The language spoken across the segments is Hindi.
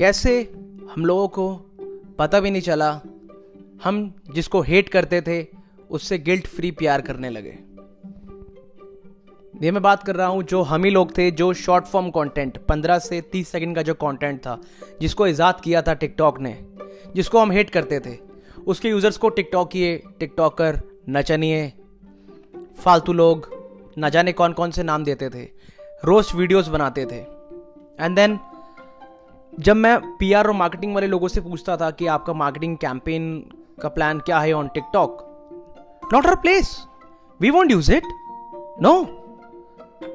कैसे हम लोगों को पता भी नहीं चला, हम जिसको हेट करते थे, उससे गिल्ट फ्री प्यार करने लगे। ये मैं बात कर रहा हूँ, जो हम ही लोग थे, जो शॉर्ट फॉर्म कंटेंट 15 से 30 सेकंड का जो कंटेंट था, जिसको ईजाद किया था टिकटॉक ने, जिसको हम हेट करते थे, उसके यूज़र्स को टिकटॉक किए टिकटॉकर नचनिए, फालतू लोग, न जाने कौन कौन से नाम देते थे रोस्ट वीडियोस बनाते थे। एंड देन जब मैं पीआर और मार्केटिंग वाले लोगों से पूछता था कि आपका मार्केटिंग कैंपेन का प्लान क्या है on TikTok not our place we won't use it no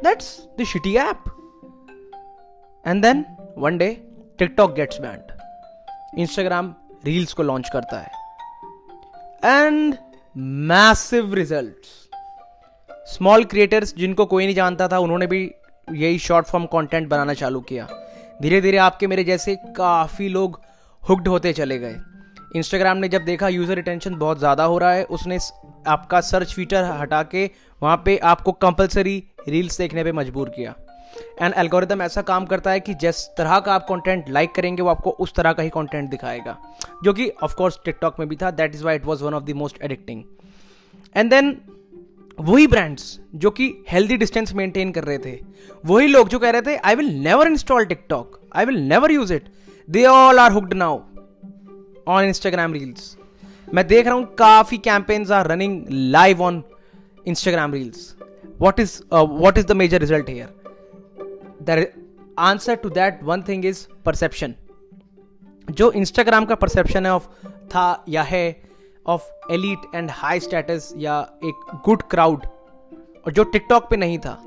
that's the shitty app and then one day TikTok gets banned Instagram reels को लॉन्च करता है. And massive result small creators जिनको कोई नहीं जानता था, उन्होंने भी यही शॉर्ट फॉर्म कंटेंट बनाना चालू किया. धीरे धीरे आपके मेरे जैसे काफ़ी लोग हुक्ड होते चले गए। इंस्टाग्राम ने जब देखा यूज़र रिटेंशन बहुत ज़्यादा हो रहा है, उसने आपका सर्च फीचर हटा के वहाँ पे आपको कंपलसरी रील्स देखने पे मजबूर किया। एंड एल्गोरिदम ऐसा काम करता है कि जिस तरह का आप कंटेंट लाइक करेंगे, वो आपको उस तरह का ही कंटेंट दिखाएगा। जो कि ऑफकोर्स टिकटॉक में भी था that is why it was one of the most addicting and then वही ब्रांड्स जो कि हेल्दी डिस्टेंस मेंटेन कर रहे थे। वही लोग जो कह रहे थे I will never install TikTok I will never use it they all are hooked now on Instagram reels मैं देख रहा हूँ काफ़ी campaigns are running live on Instagram reels what is what is the major result here the answer to that one thing is perception जो इंस्टाग्राम का परसेप्शन है ऑफ़ था या है of elite and high status या एक गुड क्राउड और जो टिकटॉक पे नहीं था,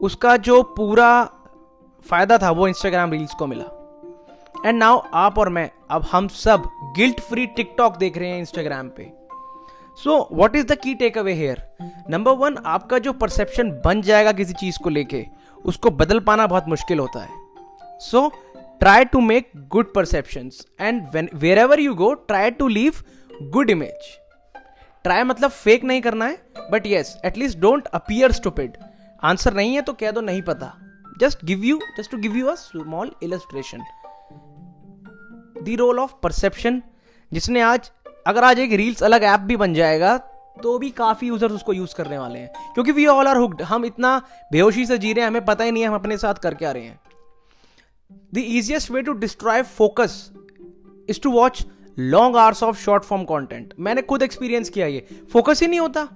उसका जो पूरा फ़ायदा था वो इंस्टाग्राम रील्स को मिला। एंड नाउ आप और मैं, अब हम सब गिल्ट फ्री टिकटॉक देख रहे हैं इंस्टाग्राम पे। So what is the key takeaway here number one आपका जो परसेप्शन बन जाएगा किसी चीज़ को लेके, उसको बदल पाना बहुत मुश्किल होता है। So try to make good perception and wherever you go try to leave good image. Try मतलब फेक नहीं करना है but yes at least don't appear stupid answer नहीं है तो कह दो नहीं पता। Just give you just to give you a small illustration the role of perception जिसने आज, अगर आज एक रील्स अलग ऐप भी बन जाएगा तो भी काफ़ी यूज़र्स उसको यूज़ करने वाले हैं। क्योंकि वी ऑल आर हुक्ड हम इतना बेहोशी से जी रहे हैं, हमें पता ही नहीं है, हम अपने साथ करके आ रहे हैं। The easiest way to destroy focus is to watch long hours of short form content मैंने खुद एक्सपीरियंस किया ये। फोकस ही नहीं होता।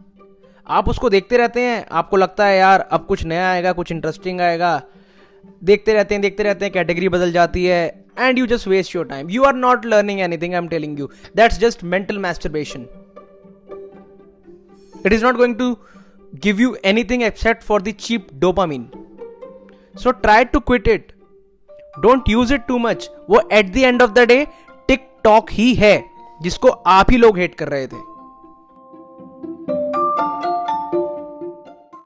आप उसको देखते रहते हैं। आपको लगता है, यार, अब कुछ नया आएगा, कुछ इंटरेस्टिंग आएगा। देखते रहते हैं, देखते रहते हैं कैटेगरी बदल जाती है। And you just waste your time you are not learning anything I am telling you that's just mental masturbation it is not going to give you anything except for the cheap dopamine so try to quit it don't use it too much वो at the end of the day talk ही है जिसको आप ही लोग हेट कर रहे थे।